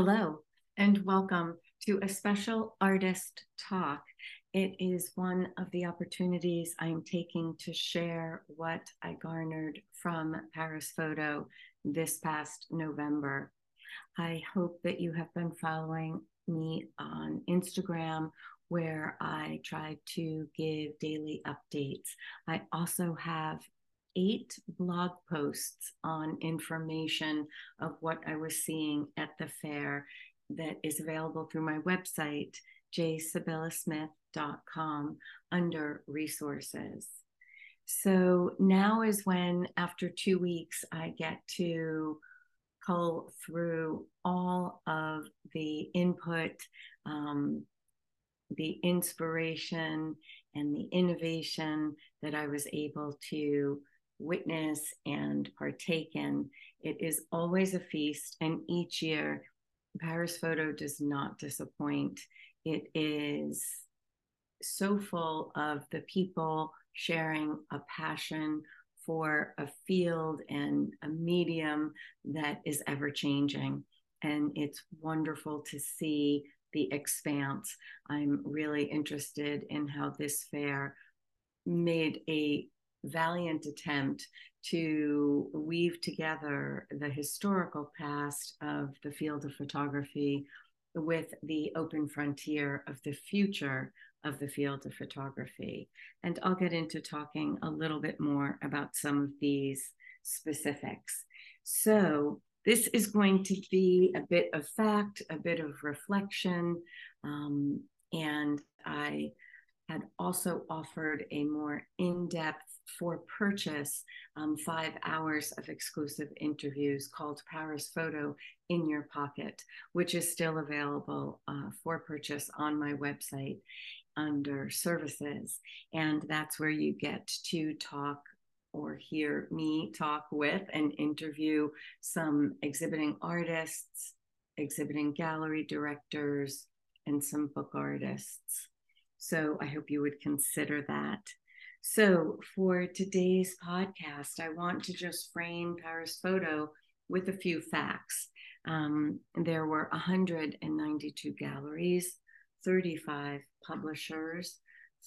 Hello, and welcome to a special artist talk. It is one of the opportunities I'm taking to share what I garnered from Paris Photo this past November. I hope that you have been following me on Instagram, where I try to give daily updates. I also have eight blog posts on information of what I was seeing at the fair that is available through my website, jsabellasmith.com, under resources. So now is when, after two weeks, I get to cull through all of the input, um, the inspiration, and the innovation that I was able to witness and partake in. It is always a feast, and each year, Paris Photo does not disappoint. It is so full of the people sharing a passion for a field and a medium that is ever changing. And it's wonderful to see the expanse. I'm really interested in how this fair made a valiant attempt to weave together the historical past of the field of photography with the open frontier of the future of the field of photography. And I'll get into talking a little bit more about some of these specifics. So, this is going to be a bit of fact, a bit of reflection, um, and I had also offered a more in depth for purchase um, five hours of exclusive interviews called Paris Photo in Your Pocket, which is still available uh, for purchase on my website under services. And that's where you get to talk or hear me talk with and interview some exhibiting artists, exhibiting gallery directors, and some book artists. So I hope you would consider that. So, for today's podcast, I want to just frame Paris Photo with a few facts. Um, there were 192 galleries, 35 publishers,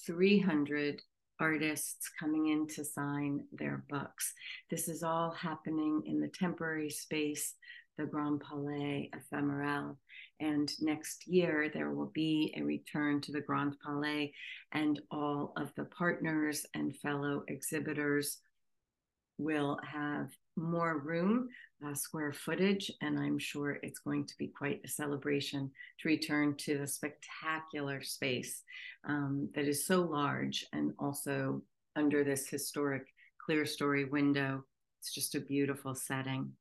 300 artists coming in to sign their books. This is all happening in the temporary space, the Grand Palais Ephemeral. And next year, there will be a return to the Grand Palais, and all of the partners and fellow exhibitors will have more room, uh, square footage, and I'm sure it's going to be quite a celebration to return to the spectacular space um, that is so large and also under this historic clerestory window. It's just a beautiful setting.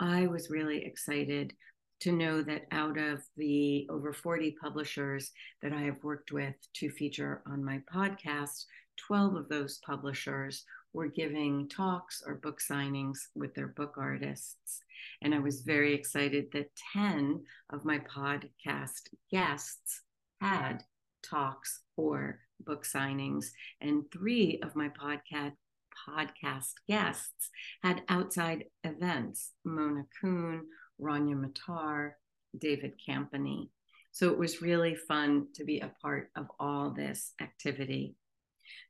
I was really excited to know that out of the over 40 publishers that I have worked with to feature on my podcast, 12 of those publishers were giving talks or book signings with their book artists. And I was very excited that 10 of my podcast guests had talks or book signings, and three of my podcast podcast guests had outside events. Mona Kuhn, Rania Matar, David Campany. So it was really fun to be a part of all this activity.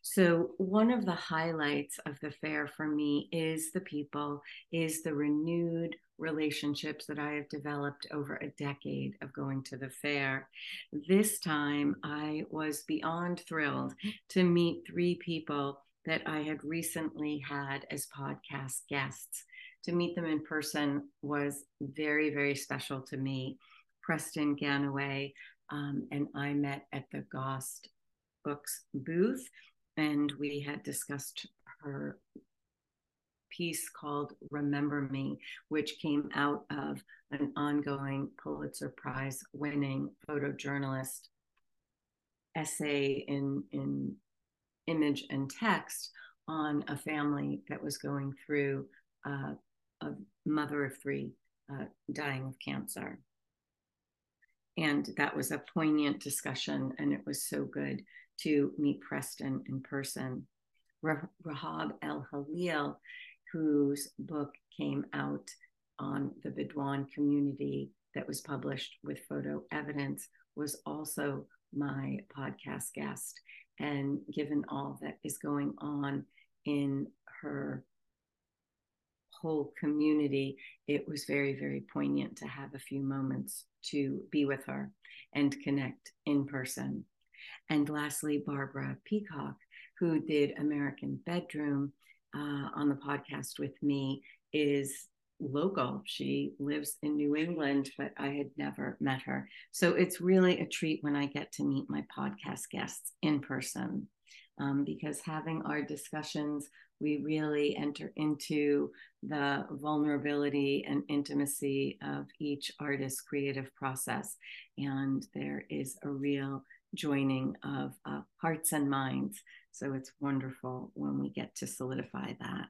So, one of the highlights of the fair for me is the people, is the renewed relationships that I have developed over a decade of going to the fair. This time, I was beyond thrilled to meet three people that I had recently had as podcast guests to meet them in person was very, very special to me. Preston Gannaway um, and I met at the Gost Books booth, and we had discussed her piece called Remember Me, which came out of an ongoing Pulitzer Prize winning photojournalist essay in, in image and text on a family that was going through uh, a mother of three uh, dying of cancer. And that was a poignant discussion, and it was so good to meet Preston in person. Rahab El Halil, whose book came out on the Bedouin community that was published with FotoEvidence, was also my podcast guest. And given all that is going on in her whole community, it was very, very poignant to have a few moments to be with her and connect in person. And lastly, Barbara Peacock, who did American Bedroom uh, on the podcast with me, is local. She lives in New England, but I had never met her. So it's really a treat when I get to meet my podcast guests in person um, because having our discussions, we really enter into the vulnerability and intimacy of each artist's creative process. And there is a real joining of uh, hearts and minds. So it's wonderful when we get to solidify that.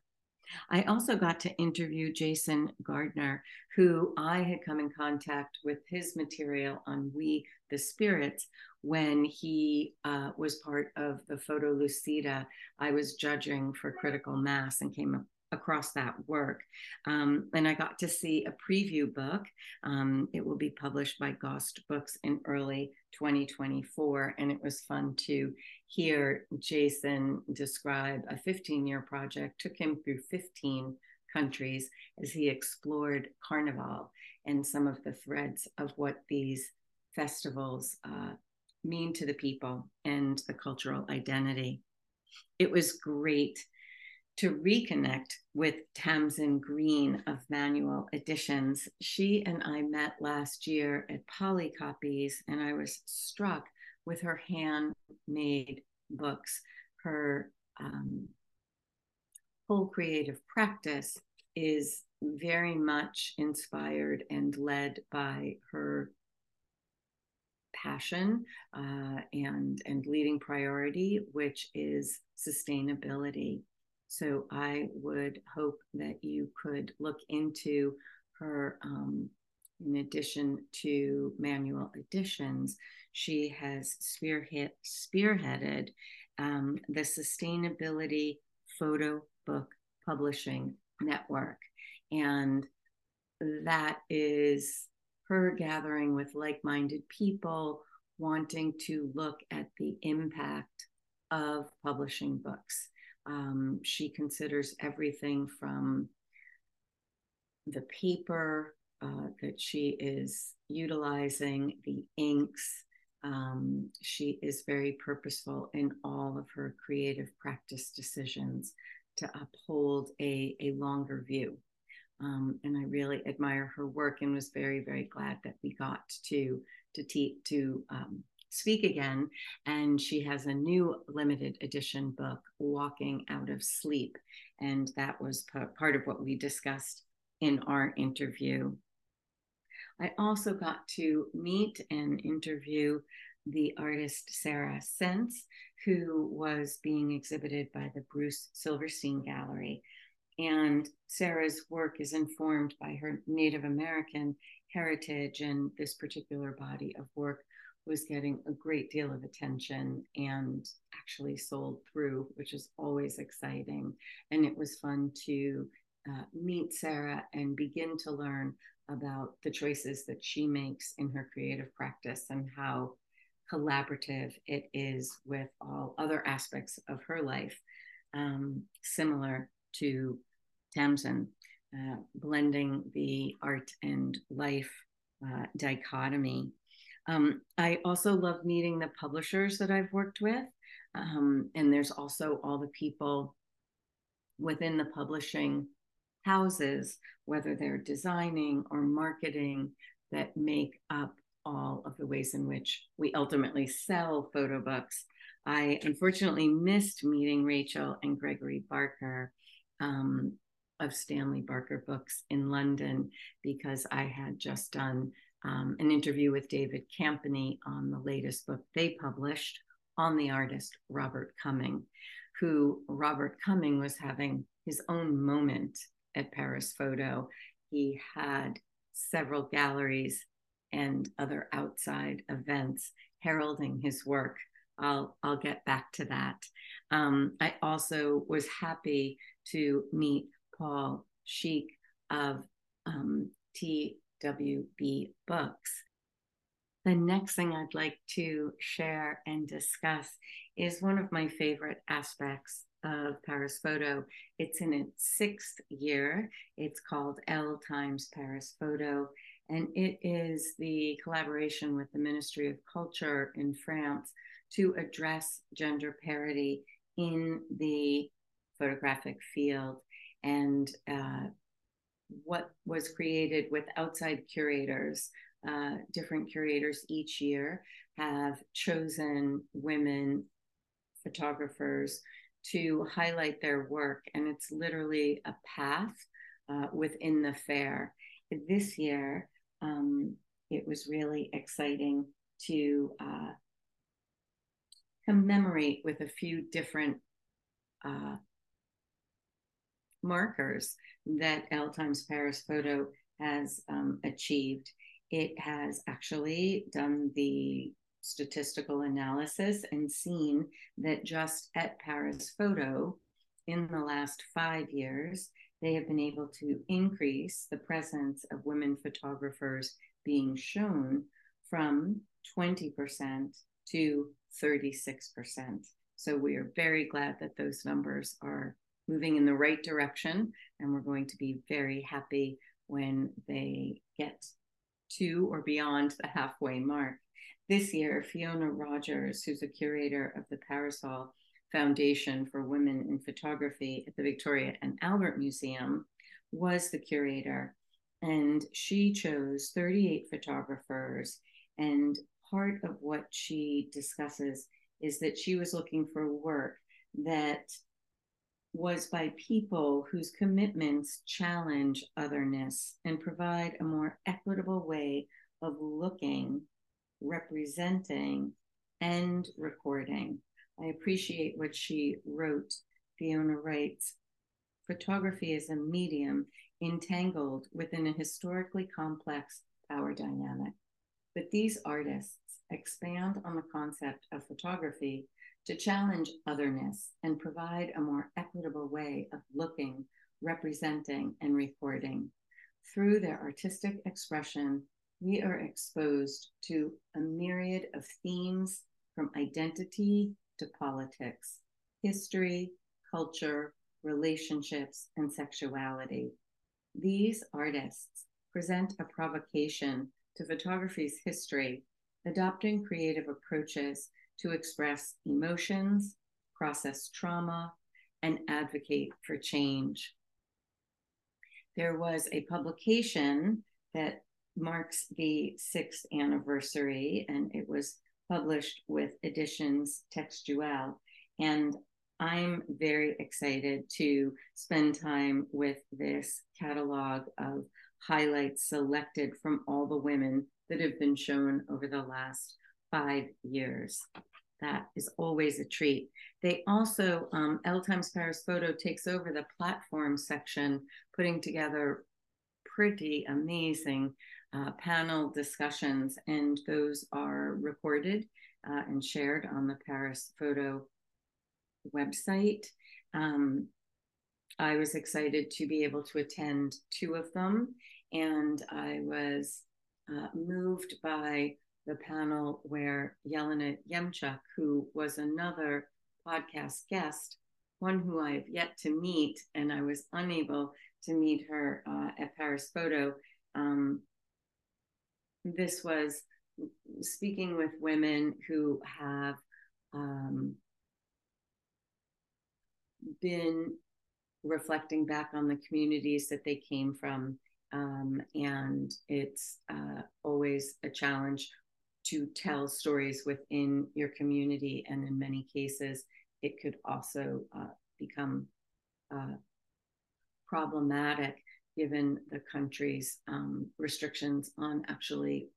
I also got to interview Jason Gardner, who I had come in contact with his material on We the Spirits when he uh, was part of the Photolucida. I was judging for Critical Mass and came across that work. Um, and I got to see a preview book. Um, it will be published by Gost Books in early 2024. And it was fun to hear Jason describe a 15 year project, took him through 15 countries as he explored Carnival and some of the threads of what these festivals uh, mean to the people and the cultural identity. It was great to reconnect with Tamsin Green of Manual Editions. She and I met last year at Polycopies, and I was struck with her handmade books. Her um, whole creative practice is very much inspired and led by her passion uh, and and leading priority, which is sustainability. So I would hope that you could look into her. Um, in addition to manual editions, she has spearhead, spearheaded um, the Sustainability Photo Book Publishing Network. And that is her gathering with like minded people wanting to look at the impact of publishing books. Um, she considers everything from the paper uh, that she is utilizing, the inks. Um, she is very purposeful in all of her creative practice decisions to uphold a, a longer view. Um, and I really admire her work and was very, very glad that we got to to te- to um, speak again. And she has a new limited edition book, Walking Out of Sleep, and that was p- part of what we discussed in our interview. I also got to meet and interview the artist Sarah Sense, who was being exhibited by the Bruce Silverstein Gallery. And Sarah's work is informed by her Native American heritage, and this particular body of work was getting a great deal of attention and actually sold through, which is always exciting. And it was fun to uh, meet Sarah and begin to learn about the choices that she makes in her creative practice and how collaborative it is with all other aspects of her life, um, similar to Tamsin, uh, blending the art and life uh, dichotomy. Um, I also love meeting the publishers that I've worked with. Um, and there's also all the people within the publishing houses, whether they're designing or marketing, that make up all of the ways in which we ultimately sell photo books. I unfortunately missed meeting Rachel and Gregory Barker um, of Stanley Barker Books in London because I had just done um, an interview with David Campany on the latest book they published on the artist Robert Cumming, who Robert Cumming was having his own moment at Paris Photo. He had several galleries and other outside events heralding his work. I'll I'll get back to that. Um, I also was happy to meet Paul Schiek of um, TWA WB Books. The next thing I'd like to share and discuss is one of my favorite aspects of Paris Photo. It's in its sixth year. It's called Elles Times Paris Photo, and it is the collaboration with the Ministry of Culture in France to address gender parity in the photographic field. And uh, what was created with outside curators, uh, different curators each year have chosen women photographers to highlight their work. And it's literally a path uh, within the fair. This year, um, it was really exciting to uh, commemorate with a few different uh, markers that Elles Times Paris Photo has um, achieved. It has actually done the statistical analysis and seen that just at Paris Photo, in the last five years, they have been able to increase the presence of women photographers being shown from 20% to 36%. So we are very glad that those numbers are moving in the right direction, and we're going to be very happy when they get to or beyond the halfway mark. This year, Fiona Rogers, who's a curator of the Parasol Foundation for Women in Photography at the Victoria and Albert Museum, was the curator. And she chose 38 photographers. And part of what she discusses is that she was looking for work that was by people whose commitments challenge otherness and provide a more equitable way of looking, representing, and recording. I appreciate what she wrote. Fiona writes Photography is a medium entangled within a historically complex power dynamic. But these artists expand on the concept of photography to challenge otherness and provide a more equitable way of looking, representing, and recording. Through their artistic expression, we are exposed to a myriad of themes from identity to politics, history, culture, relationships, and sexuality. These artists present a provocation to photography's history, adopting creative approaches to express emotions, process trauma, and advocate for change. There was a publication that marks the sixth anniversary, and it was published with Editions Textuel. And I'm very excited to spend time with this catalog of highlights selected from all the women that have been shown over the last five years. That is always a treat. They also, um, Elles Times Paris Photo takes over the platform section, putting together pretty amazing uh, panel discussions, and those are recorded uh, and shared on the Paris Photo website. Um, I was excited to be able to attend two of them, and I was uh, moved by the panel where Yelena Yemchuk, who was another podcast guest, one who I have yet to meet, and I was unable to meet her uh, at Paris Photo. Um, this was speaking with women who have um, been reflecting back on the communities that they came from. Um, and it's uh, always a challenge to tell stories within your community. And in many cases, it could also uh, become uh, problematic given the country's um, restrictions on actually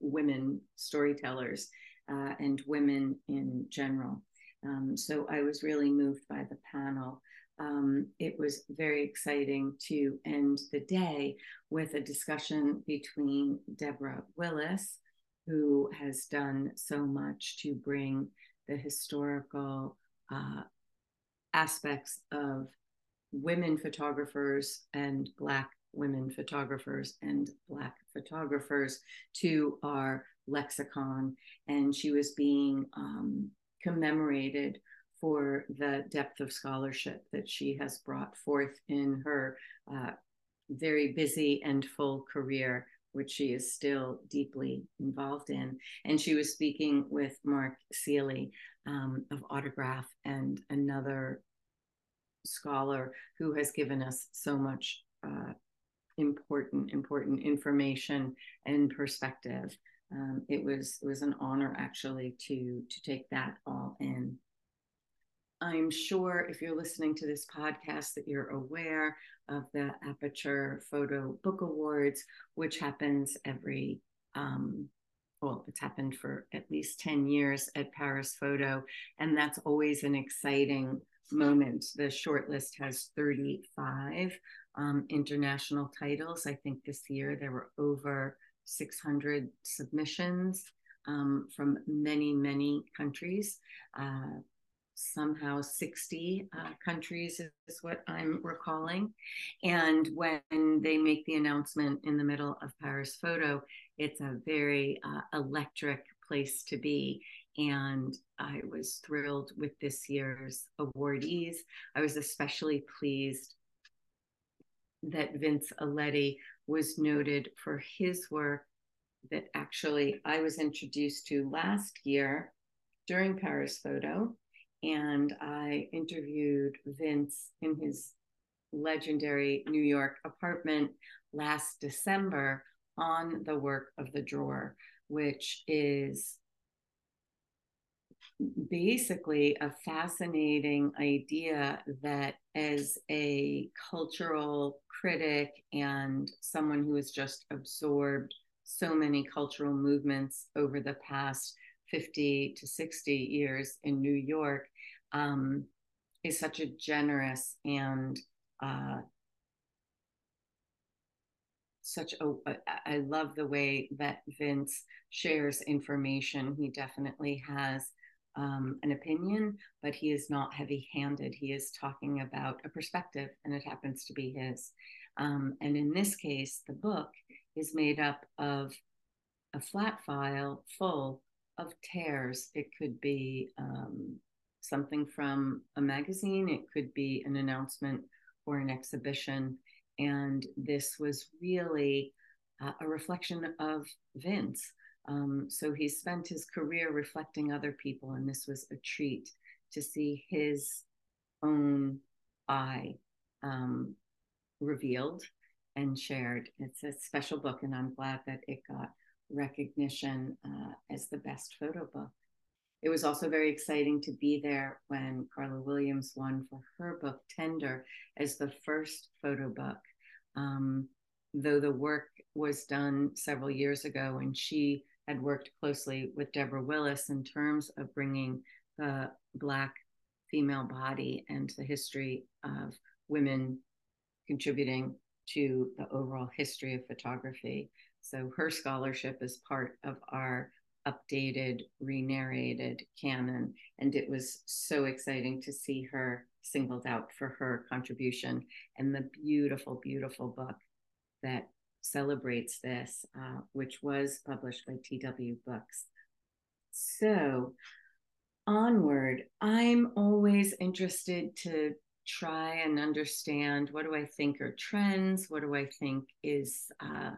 women storytellers uh, and women in general. Um, so I was really moved by the panel. Um, it was very exciting to end the day with a discussion between Deborah Willis, who has done so much to bring the historical uh, aspects of women photographers and Black women photographers and Black photographers to our lexicon. And she was being um, commemorated for the depth of scholarship that she has brought forth in her uh, very busy and full career, which she is still deeply involved in. And she was speaking with Mark Sealy um, of Autograph and another scholar who has given us so much uh, important, important information and perspective. Um, it was it was an honor actually to to take that all in. I'm sure if you're listening to this podcast that you're aware of the Aperture Photo Book Awards, which happens every um, well, it's happened for at least 10 years at Paris Photo, and that's always an exciting moment. The shortlist has 35 um, international titles. I think this year there were over 600 submissions um, from many, many countries. Uh, somehow 60 uh, countries is what I'm recalling. And when they make the announcement in the middle of Paris Photo, it's a very uh, electric place to be. And I was thrilled with this year's awardees. I was especially pleased that Vince Aletti was noted for his work that actually I was introduced to last year during Paris Photo and I interviewed Vince in his legendary New York apartment last December on the work of the drawer, which is basically a fascinating idea that as a cultural critic and someone who has just absorbed so many cultural movements over the past 50 to 60 years in New York, um, is such a generous and uh, such a. I love the way that Vince shares information. He definitely has um, an opinion, but he is not heavy handed. He is talking about a perspective, and it happens to be his. Um, and in this case, the book is made up of a flat file full of tears. It could be um, something from a magazine, it could be an announcement or an exhibition. And this was really uh, a reflection of Vince. Um, so he spent his career reflecting other people, and this was a treat to see his own eye um, revealed and shared. It's a special book, and I'm glad that it got recognition uh, as the best photo book. It was also very exciting to be there when Carla Williams won for her book Tender as the first photo book. Um, though the work was done several years ago, and she had worked closely with Deborah Willis in terms of bringing the Black female body and the history of women contributing to the overall history of photography. So her scholarship is part of our updated, re narrated canon. And it was so exciting to see her singled out for her contribution and the beautiful, beautiful book that celebrates this, uh, which was published by TBW Books. So, onward, I'm always interested to try and understand what do I think are trends? What do I think is uh,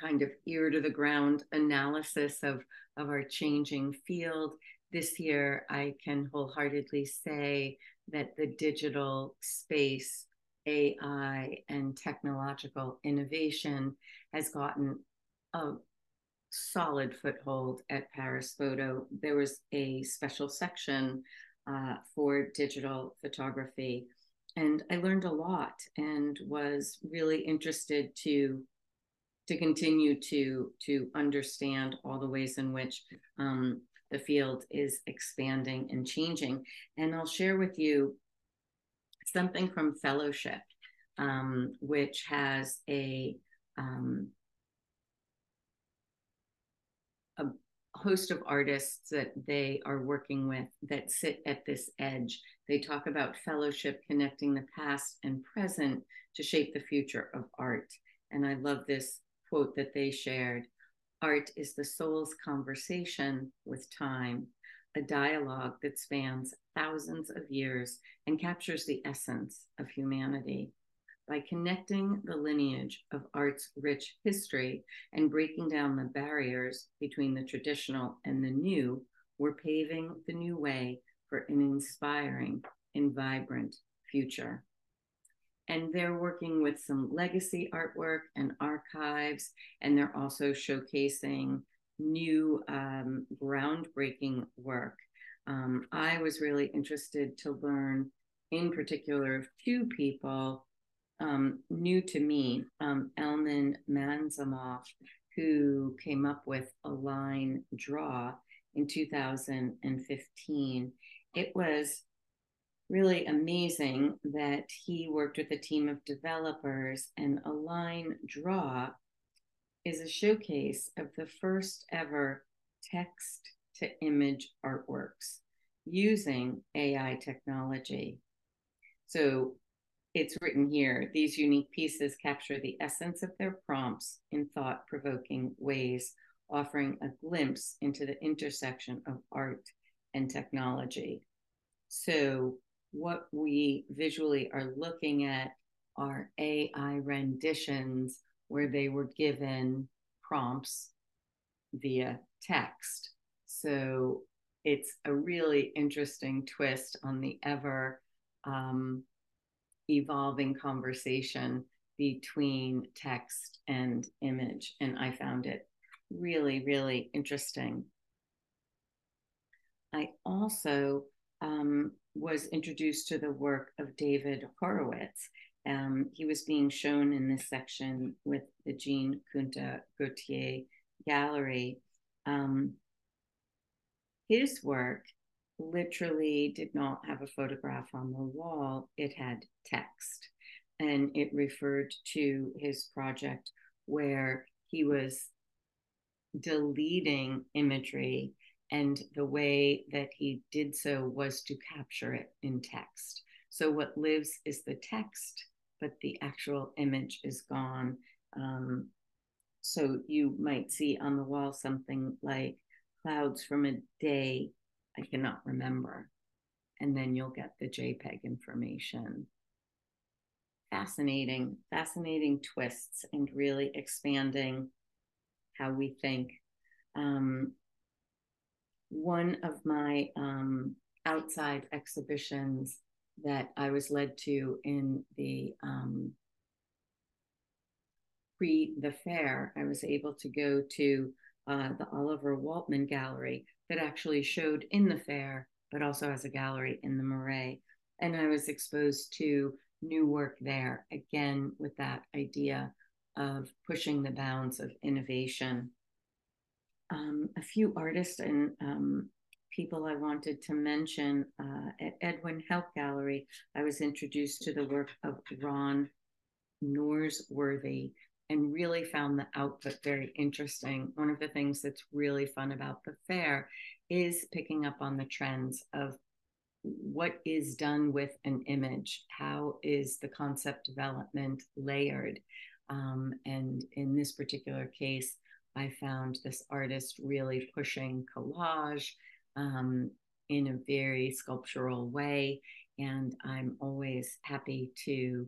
kind of ear to the ground analysis of, of our changing field? This year, I can wholeheartedly say that the digital space AI and technological innovation has gotten a solid foothold at Paris Photo. There was a special section uh, for digital photography, and I learned a lot and was really interested to to continue to to understand all the ways in which um, the field is expanding and changing. And I'll share with you something from fellowship, um, which has a, um, a host of artists that they are working with that sit at this edge. They talk about fellowship connecting the past and present to shape the future of art. And I love this quote that they shared Art is the soul's conversation with time, a dialogue that spans thousands of years and captures the essence of humanity by connecting the lineage of art's rich history and breaking down the barriers between the traditional and the new, we're paving the new way for an inspiring and vibrant future. And they're working with some legacy artwork and archives, and they're also showcasing new um, groundbreaking work. Um, I was really interested to learn, in particular, of two people um, new to me, um, Elman Mansimov, who came up with a line draw in 2015. It was really amazing that he worked with a team of developers, and alignDRAW is a showcase of the first ever text to image artworks using AI technology. So it's written here these unique pieces capture the essence of their prompts in thought provoking ways, offering a glimpse into the intersection of art and technology. So, what we visually are looking at are AI renditions where they were given prompts via text. So, it's a really interesting twist on the ever um, evolving conversation between text and image. And I found it really, really interesting. I also um, was introduced to the work of David Horvitz. Um, he was being shown in this section with the Jean Kenta Gauthier Gallery. Um, his work literally did not have a photograph on the wall, it had text. And it referred to his project where he was deleting imagery, and the way that he did so was to capture it in text. So, what lives is the text, but the actual image is gone. Um, so, you might see on the wall something like clouds from a day I cannot remember. And then you'll get the JPEG information. Fascinating, fascinating twists and really expanding how we think. Um, one of my um, outside exhibitions that I was led to in the um, pre the fair, I was able to go to uh, the Olivier Waltman Gallery that actually showed in the fair, but also as a gallery in the Marais. And I was exposed to new work there, again, with that idea of pushing the bounds of innovation. Um, a few artists and um, people I wanted to mention uh, at Edwynn Houk Gallery, I was introduced to the work of Ron Norsworthy, and really found the output very interesting. One of the things that's really fun about the fair is picking up on the trends of what is done with an image, how is the concept development layered. Um, and in this particular case, I found this artist really pushing collage um, in a very sculptural way. And I'm always happy to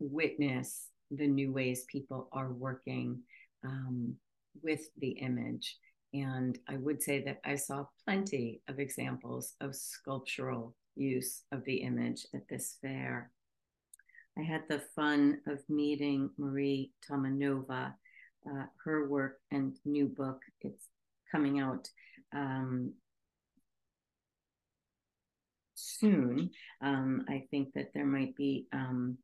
witness the new ways people are working um, with the image. And I would say that I saw plenty of examples of sculptural use of the image at this fair. I had the fun of meeting Marie Tomanova, uh, her work and new book. It's coming out um, soon. Um, I think that there might be um,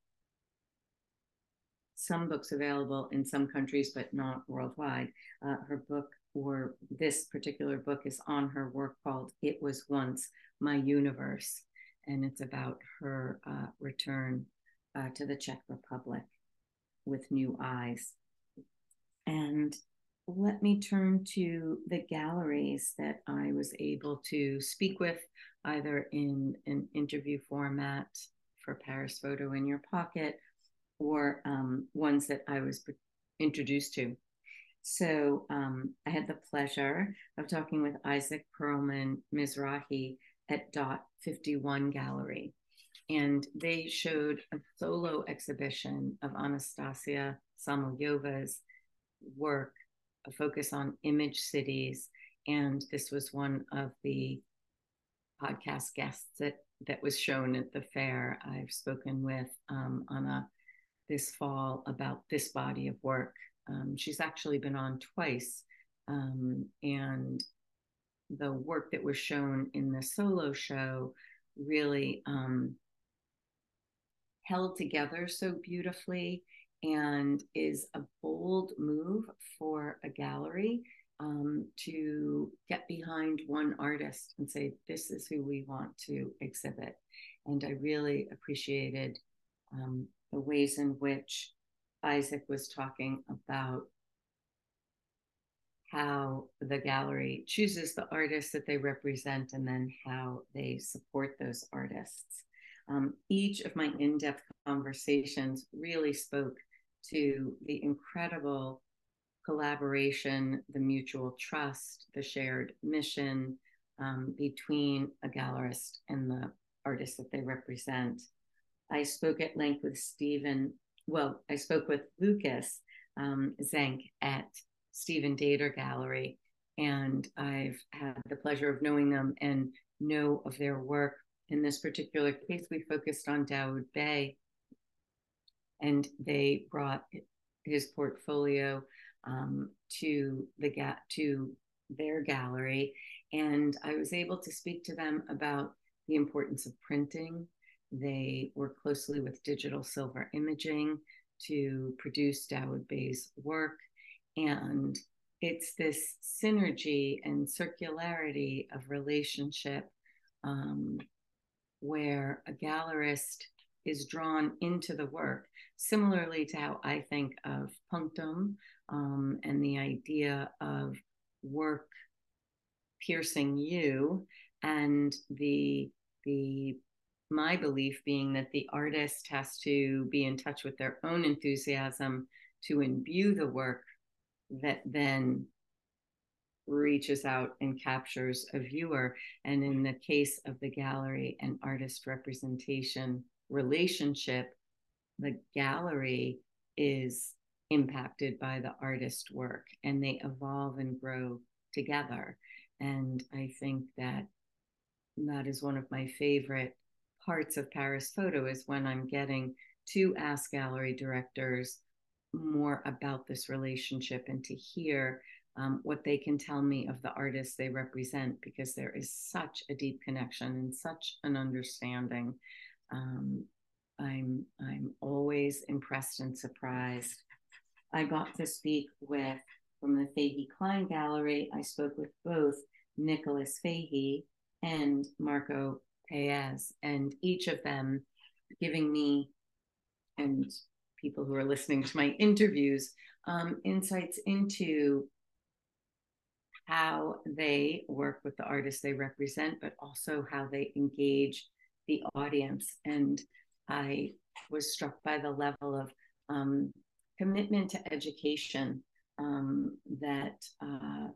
some books available in some countries, but not worldwide. Uh, her book, or this particular book, is on her work called It Was Once My Universe. And it's about her uh, return uh, to the Czech Republic with new eyes. And let me turn to the galleries that I was able to speak with, either in an interview format for Paris Photo in Your Pocket or um, ones that I was introduced to. So um, I had the pleasure of talking with Isaac Perelman Mizrahi at Dot 51 Gallery. And they showed a solo exhibition of Anastasia Samoylova's work, a focus on image cities. And this was one of the podcast guests that, that was shown at the fair. I've spoken with um, Anna this fall about this body of work. Um, she's actually been on twice. Um, and the work that was shown in the solo show really um, held together so beautifully and is a bold move for a gallery um, to get behind one artist and say, this is who we want to exhibit. And I really appreciated um, the ways in which Isaac was talking about how the gallery chooses the artists that they represent and then how they support those artists. Um, each of my in depth conversations really spoke to the incredible collaboration, the mutual trust, the shared mission um, between a gallerist and the artist that they represent. I spoke at length with Stephen, well, I spoke with Lucas um, Zenk at Stephen Daiter Gallery, and I've had the pleasure of knowing them and know of their work. In this particular case, we focused on Dawoud Bey, and they brought his portfolio um, to the ga- to their gallery, and I was able to speak to them about the importance of printing. They work closely with digital silver imaging to produce Dawoud Bey's work and it's this synergy and circularity of relationship um, where a gallerist is drawn into the work, similarly to how I think of punctum um, and the idea of work piercing you and the the my belief being that the artist has to be in touch with their own enthusiasm to imbue the work that then reaches out and captures a viewer. And in the case of the gallery and artist representation relationship, the gallery is impacted by the artist work and they evolve and grow together. And I think that that is one of my favorite parts of Paris Photo is when I'm getting to ask gallery directors more about this relationship and to hear um, what they can tell me of the artists they represent because there is such a deep connection and such an understanding. Um, I'm I'm always impressed and surprised. I got to speak with from the Fahey Klein Gallery. I spoke with both Nicholas Fahey and Marco Paez, and each of them giving me and people who are listening to my interviews um, insights into how they work with the artists they represent, but also how they engage the audience. And I was struck by the level of um, commitment to education um, that uh,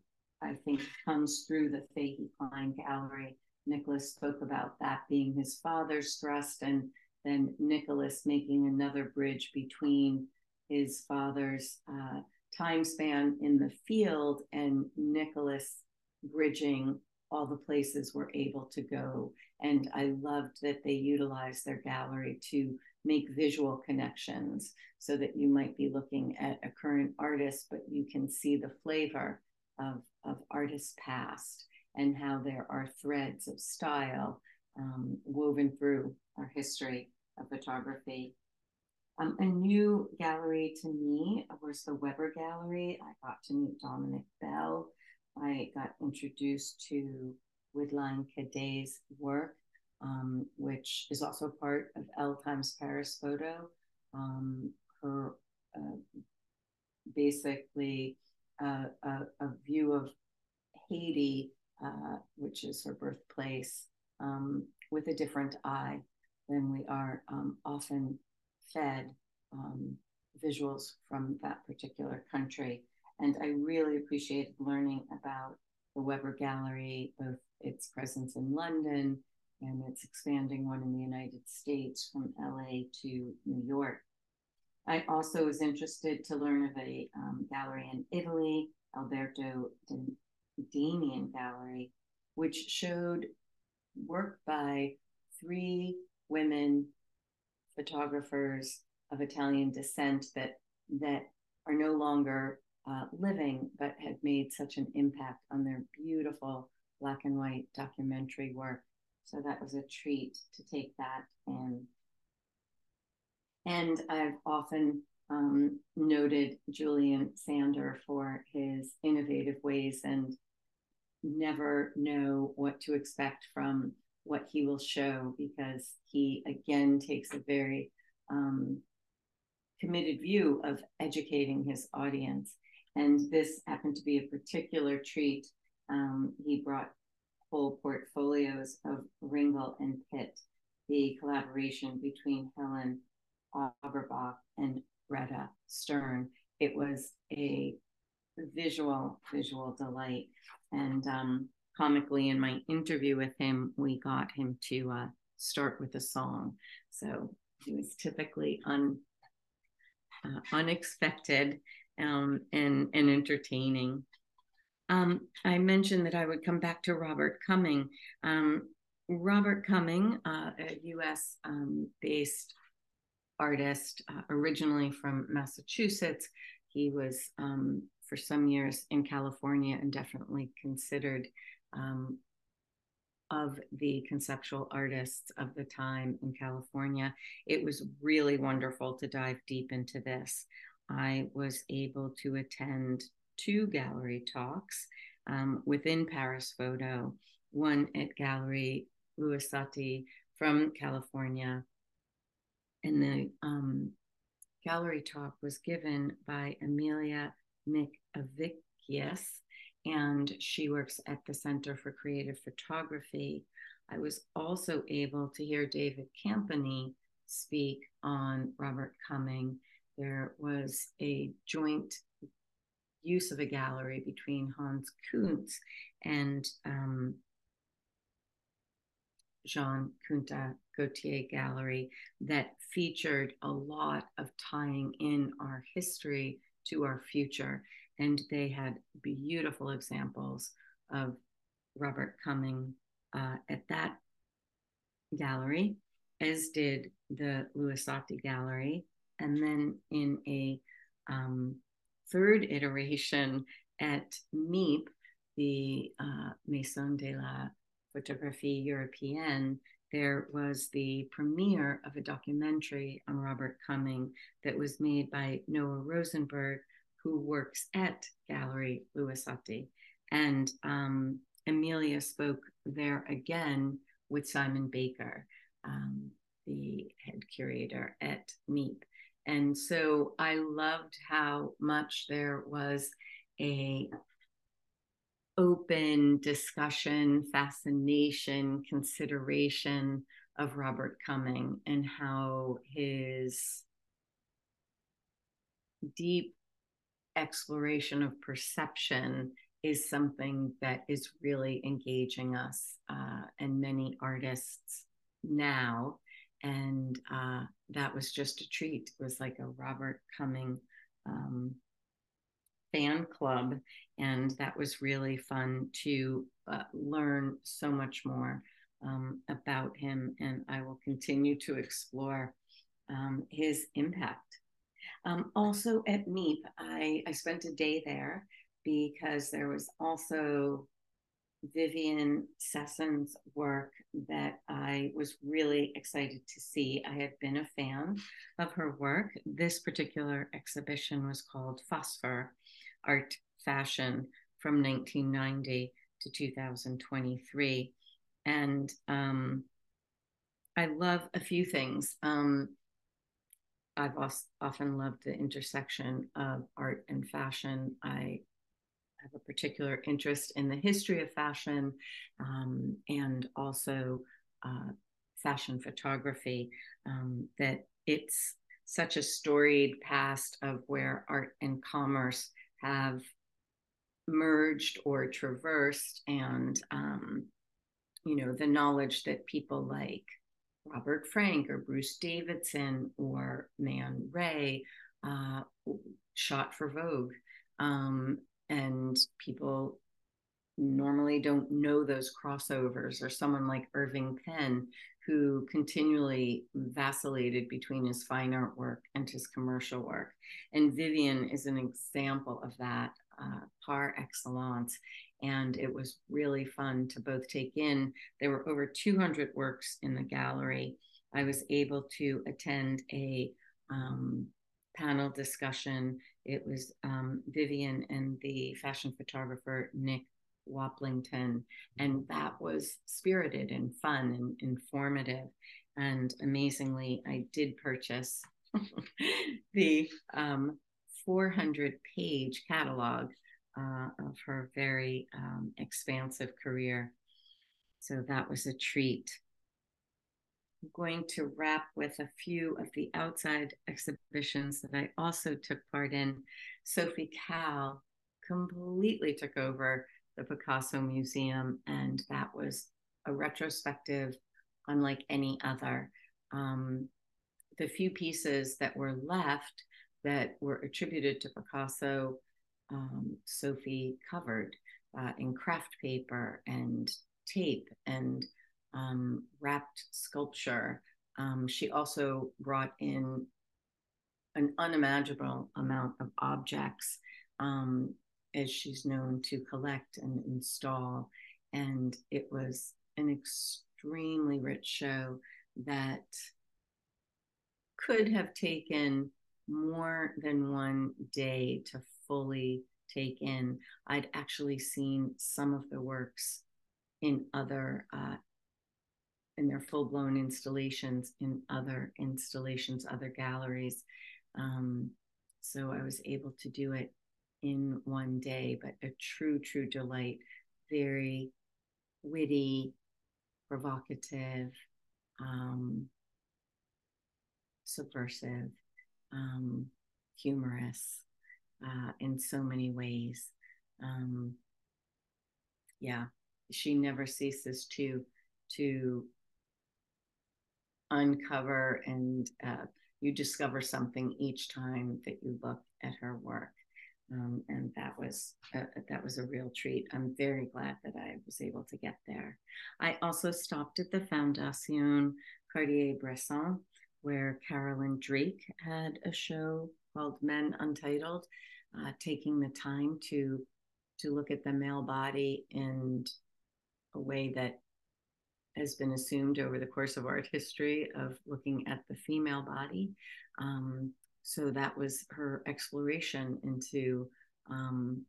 I think comes through the Fahey Klein Gallery. Nicholas spoke about that being his father's thrust and then Nicholas making another bridge between his father's uh, time span in the field and Nicholas bridging all the places we're able to go. And I loved that they utilized their gallery to make visual connections so that you might be looking at a current artist, but you can see the flavor of, of artists past and how there are threads of style um, woven through our history of photography. Um, a new gallery to me was the Weber Gallery. I got to meet Dominic Bell. I got introduced to Widline Cadet's work, um, which is also part of Elles Times Paris Photo. Um, her uh, basically a, a, a view of Haiti, uh, which is her birthplace, um, with a different eye than we are um, often fed um, visuals from that particular country. And I really appreciated learning about the Webber Gallery, both its presence in London and its expanding one in the United States from LA to New York. I also was interested to learn of a um, gallery in Italy, Alberto Damian Gallery, which showed work by three women photographers of Italian descent that that are no longer uh, living, but had made such an impact on their beautiful black and white documentary work. So that was a treat to take that in. And I've often um, noted Julian Sander for his innovative ways and never know what to expect from what he will show because he again takes a very um, committed view of educating his audience. And this happened to be a particular treat. Um, he brought whole portfolios of ringl and pit, the collaboration between Ellen Auerbach and Grete Stern. It was a visual, visual delight. And um, comically, in my interview with him, we got him to uh, start with a song. So he was typically un, uh, unexpected um, and, and entertaining. Um, I mentioned that I would come back to Robert Cumming. Um, Robert Cumming, uh, a US um, based artist, uh, originally from Massachusetts. He was um, for some years in California and definitely considered of the conceptual artists of the time in California. It was really wonderful to dive deep into this. I was able to attend two gallery talks um, within Paris Photo, one at Gallery Luisotti from California. And the um, gallery talk was given by Amelia McAvikias, and she works at the Center for Creative Photography. I was also able to hear David Campany speak on Robert Cumming. There was a joint use of a gallery between Hans Kunz and um, Jean Kenta Gauthier Gallery that featured a lot of tying in our history to our future. And they had beautiful examples of Robert Cumming uh, at that gallery, as did the Luisotti Gallery. And then in a um, third iteration at MEEP, the uh, Maison de la Photographie Européenne, there was the premiere of a documentary on Robert Cumming that was made by Noah Rosenberg, who works at Gallery Luisotti. And um, Amelia spoke there again with Simon Baker, um, the head curator at MIEP. And so I loved how much there was a open discussion, fascination, consideration of Robert Cumming and how his deep exploration of perception is something that is really engaging us uh, and many artists now and uh, that was just a treat. It was like a Robert Cumming um, fan club, and that was really fun to uh, learn so much more um, about him. And I will continue to explore um, his impact. Um, also at MIEP, I, I spent a day there because there was also Viviane Sassen's work that I was really excited to see. I had been a fan of her work. This particular exhibition was called Phosphor Art Fashion from 1990 to 2023. And um, I love a few things. Um, I've often loved the intersection of art and fashion. I have a particular interest in the history of fashion um, and also uh, fashion photography, um, that it's such a storied past of where art and commerce have merged or traversed and um, you know the knowledge that people like robert frank or bruce davidson or man ray uh, shot for vogue um, and people normally don't know those crossovers or someone like irving penn who continually vacillated between his fine art work and his commercial work and vivian is an example of that uh, par excellence. And it was really fun to both take in. There were over 200 works in the gallery. I was able to attend a um, panel discussion. It was um, Viviane and the fashion photographer Nick Waplington, and that was spirited and fun and informative. And amazingly, I did purchase the um, 400 page catalog uh, of her very um, expansive career. So that was a treat. I'm going to wrap with a few of the outside exhibitions that I also took part in. Sophie Calle completely took over the Picasso Museum, and that was a retrospective unlike any other. Um, the few pieces that were left that were attributed to Picasso, um, Sophie covered uh, in craft paper and tape and um, wrapped sculpture. Um, she also brought in an unimaginable amount of objects um, as she's known to collect and install. And it was an extremely rich show that could have taken more than one day to fully take in. I'd actually seen some of the works in other uh, in their full blown installations in other installations, other galleries. Um, so I was able to do it in one day, but a true, true delight. Very witty, provocative, um, subversive um, humorous uh, in so many ways. Um, yeah, she never ceases to to uncover and uh, you discover something each time that you look at her work. Um, and that was uh, that was a real treat. I'm very glad that I was able to get there. I also stopped at the Fondation Cartier-Bresson, where Carolyn Drake had a show called Men Untitled, uh, taking the time to to look at the male body in a way that has been assumed over the course of art history of looking at the female body. Um, so that was her exploration into um,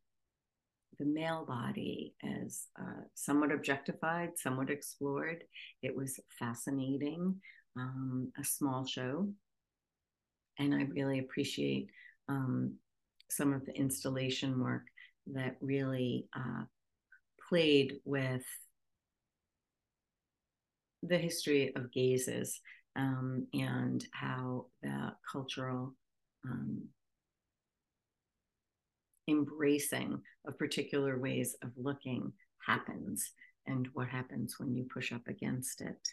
the male body as uh, somewhat objectified, somewhat explored. It was fascinating um, a small show. And I really appreciate um, some of the installation work that really uh, played with the history of gazes um, and how the cultural um, embracing of particular ways of looking happens and what happens when you push up against it.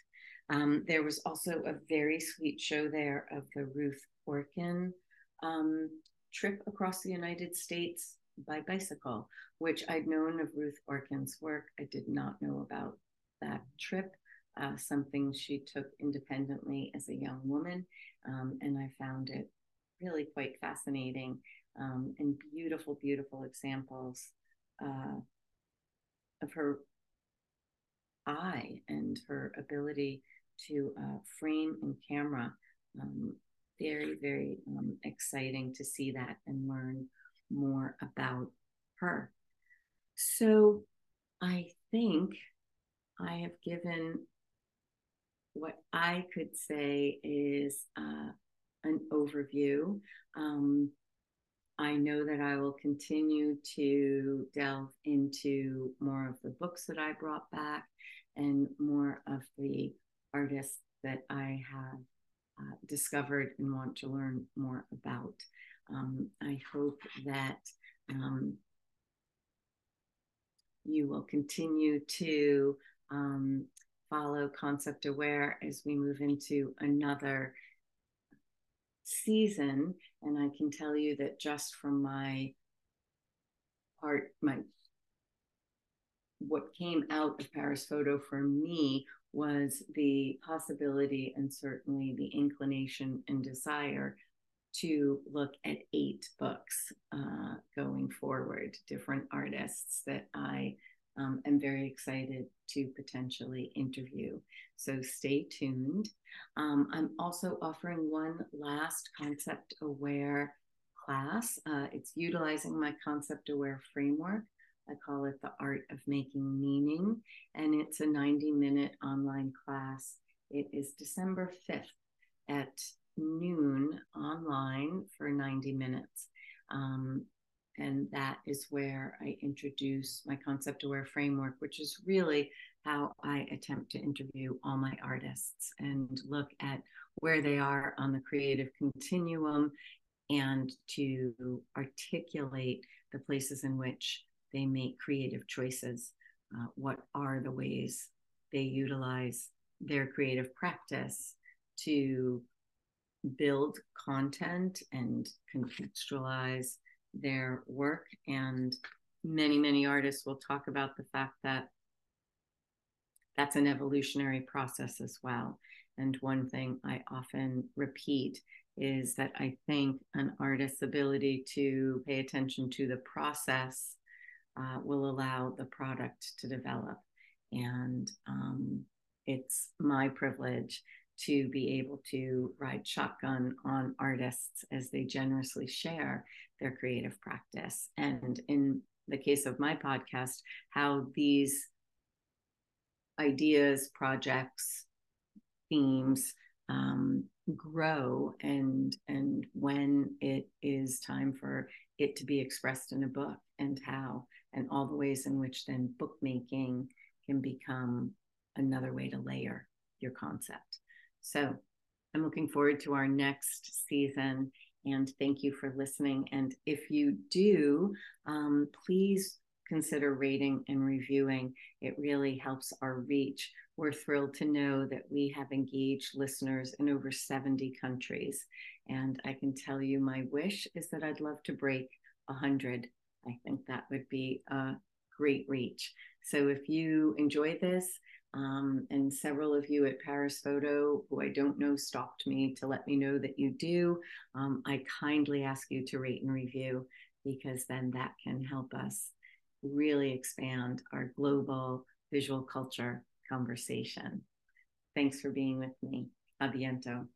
Um, there was also a very sweet show there of the Ruth Orkin um, trip across the United States by bicycle, which I'd known of Ruth Orkin's work. I did not know about that trip, uh, something she took independently as a young woman. Um, and I found it really quite fascinating um, and beautiful, beautiful examples uh, of her eye and her ability to uh, frame and camera. Um, very, very um, exciting to see that and learn more about her. So I think I have given what I could say is uh, an overview. Um, I know that I will continue to delve into more of the books that I brought back and more of the artists that I have uh, discovered and want to learn more about. Um, I hope that um, you will continue to um, follow Concept Aware as we move into another season. And I can tell you that just from my part, my what came out of Paris Photo for me was the possibility and certainly the inclination and desire to look at eight books uh, going forward, different artists that I um, am very excited to potentially interview. So stay tuned. Um, I'm also offering one last concept aware class. Uh, it's utilizing my concept aware framework. I call it the art of making meaning, and it's a 90 minute online class. It is December 5th at noon online for 90 minutes. Um, and that is where I introduce my concept aware framework, which is really how I attempt to interview all my artists and look at where they are on the creative continuum and to articulate the places in which they make creative choices. Uh, what are the ways they utilize their creative practice to build content and contextualize their work. And many, many artists will talk about the fact that that's an evolutionary process as well. And one thing I often repeat is that I think an artist's ability to pay attention to the process uh, will allow the product to develop. And um, it's my privilege to be able to ride shotgun on artists as they generously share their creative practice. And in the case of my podcast, how these ideas, projects, themes um, grow and and when it is time for it to be expressed in a book and how and all the ways in which then bookmaking can become another way to layer your concept so I'm looking forward to our next season and thank you for listening. And if you do, um, please consider rating and reviewing. It really helps our reach. We're thrilled to know that we have engaged listeners in over 70 countries. And I can tell you my wish is that I'd love to break 100. I think that would be a great reach. So if you enjoy this, um, and several of you at Paris Photo, who I don't know, stopped me to let me know that you do. Um, I kindly ask you to rate and review because then that can help us really expand our global visual culture conversation. Thanks for being with me. A biento.